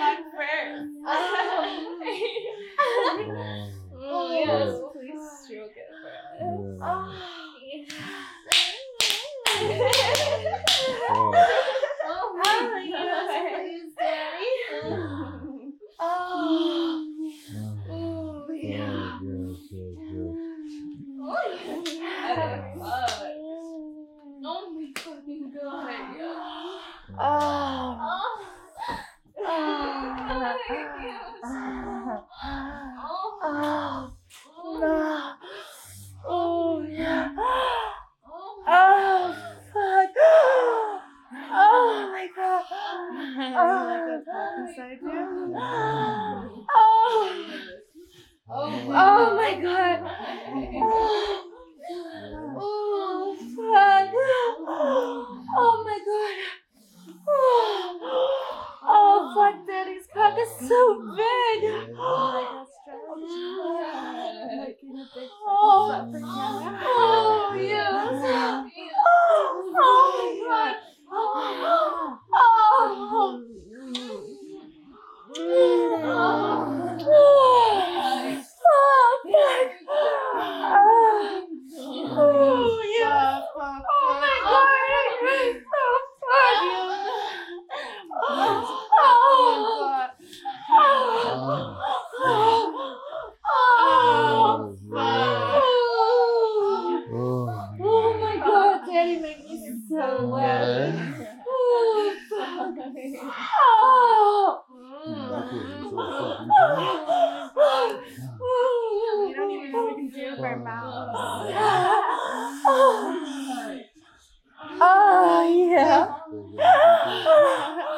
fuck first. Oh, oh, oh yes, please stroke it first. Oh. Oh my goodness, please, Daddy. Oh. Oh, yeah. Okay, oh, fuck. Oh my fucking god. Oh. Oh, Oh. No. Oh, yeah. oh, Oh, fuck. Oh, my God. Ah, oh, oh. Oh, my God. Oh, fuck. Oh, my God. Oh, oh fuck, Daddy's cock is so big. Oh, oh, yes. Oh, oh, my God. Oh, oh. Oh, fuck. Oh, yeah. Oh, my God. Oh, fuck. Oh, oh. Oh, oh, oh my god, Daddy made me so wet. Oh, fuck. Oh. We don't even know what we can do with our mouths. Oh, yeah.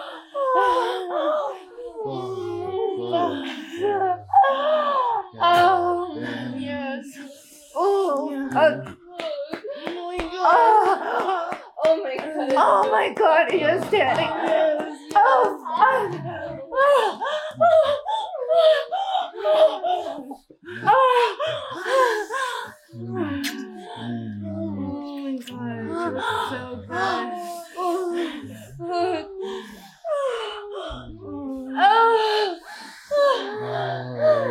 Oh, yes. Oh, uh, oh, Oh my god. oh my god, yes, Daddy. Oh, oh, oh, oh, Oh my god. Yes, pussy. Wow, it's just like pussy. You can do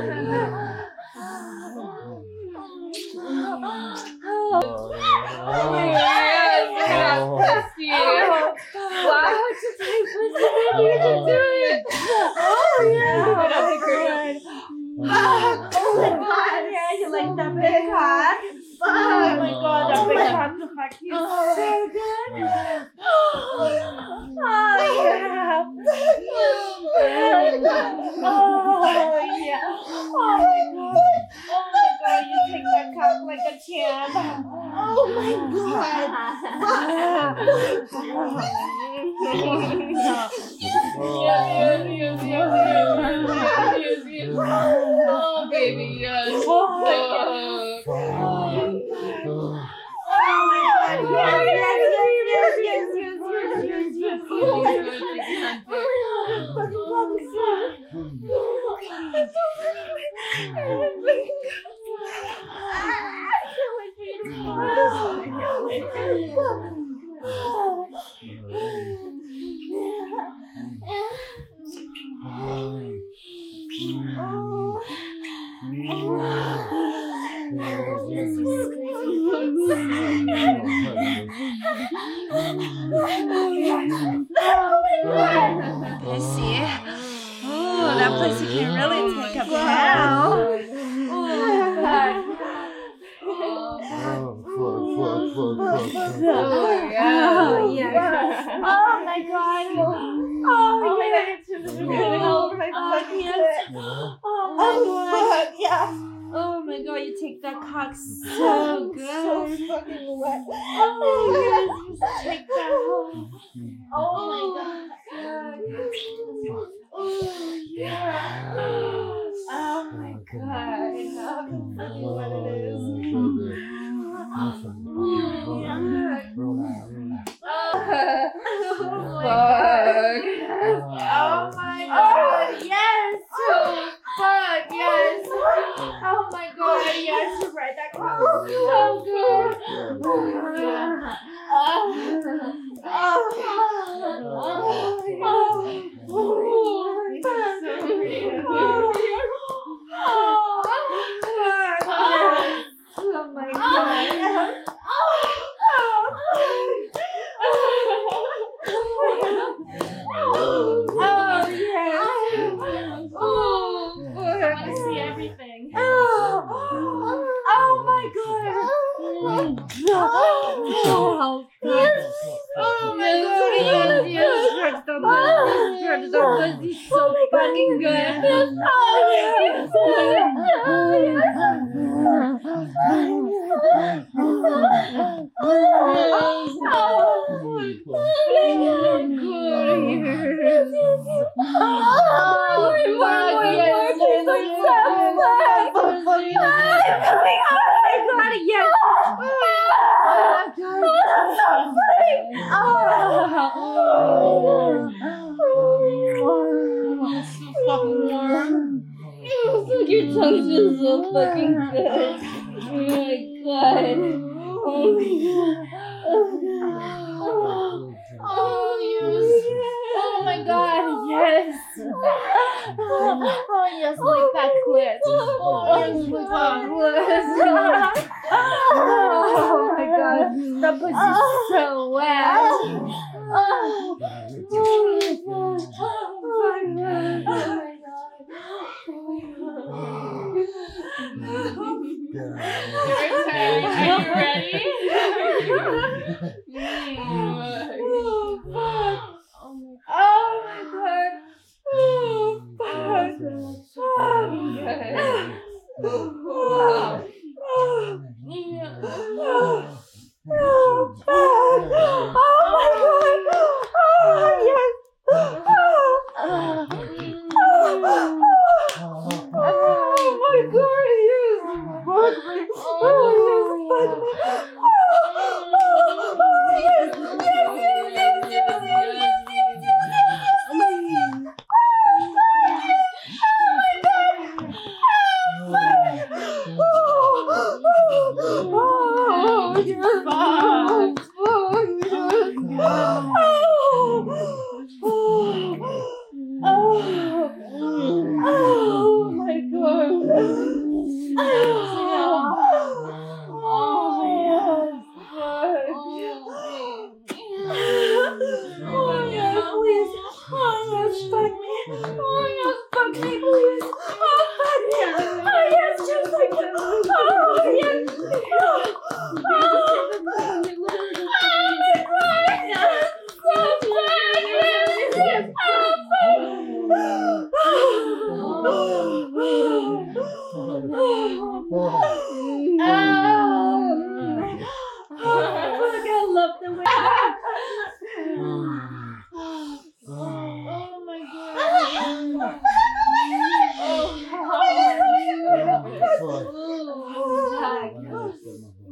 it. Oh, yeah. Oh my god. Oh my god, yeah, you like that big cock? Oh my god, that big cock to fuck you so good. Oh, yeah. Oh, yeah. Oh my god. Oh my god, you take that cock like a champ. Oh my god. Yes, yes, yes, yes, yes, yes, yes. Oh, baby, yes. Oh, Fuck. You Ooh, that pussy can really oh take a pound. Ooh, God. Oh, yeah. Oh, yeah. Oh, my God. Oh, yeah. Oh, my God. Yes. Oh, my God. yeah. Oh, my God. You take that cock so good. So fucking wet. Oh, yes. You take that home. Oh my god. Oh, oh, oh yeah. Oh, my God. How funny what it is. Oh my god, yes! Oh, Fuck, yes! Oh my god, yes, you're right. That cock is so good. Oh, oh, Christ on those Oh he's so fucking good. Yes, I'm coming out! I my it, yes! Oh your tongue's just so fucking good. Oh my god. Oh my god. Oh, yes. Oh my god, yes. Oh, yes, like that clit. Oh, yes, like that clit. Your turn. Are you ready?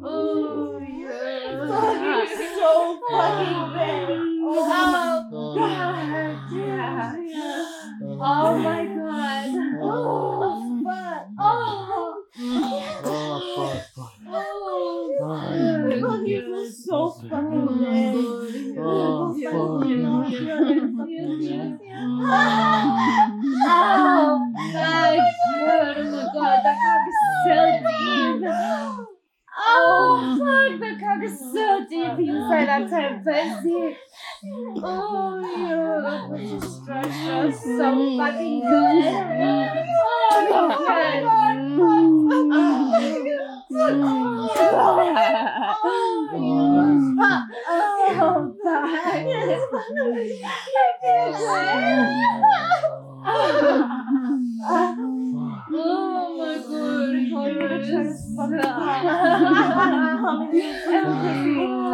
Oh, yeah. so fucking bad. Oh, God. Yeah. Oh my god. Oh, fuck. Oh. Oh. Fuck, you feel so fucking bad. Oh, Oh, Oh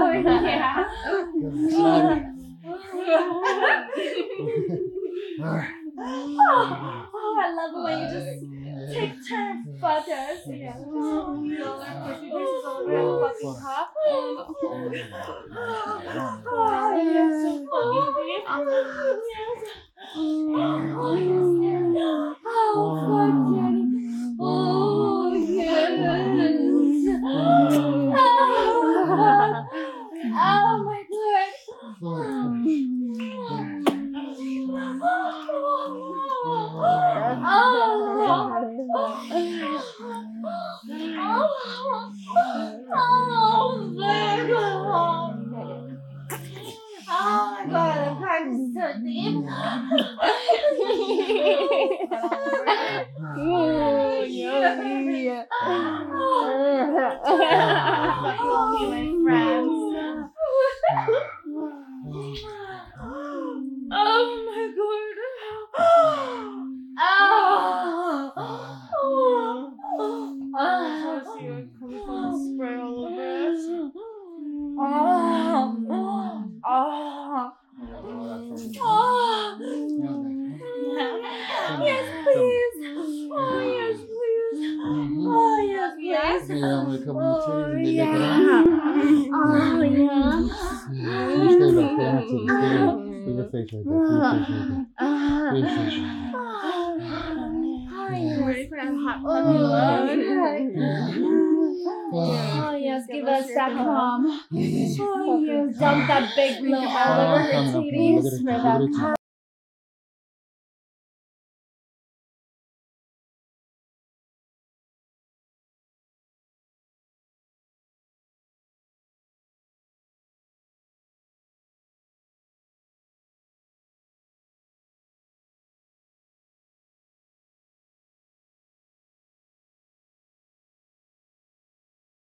my god! 你 right there. Put your face right there. Oh, yes. Ready for a hot puppy love? Oh, yes, give us that calm. Oh, yes, dump that big blow all over her titties it, for that.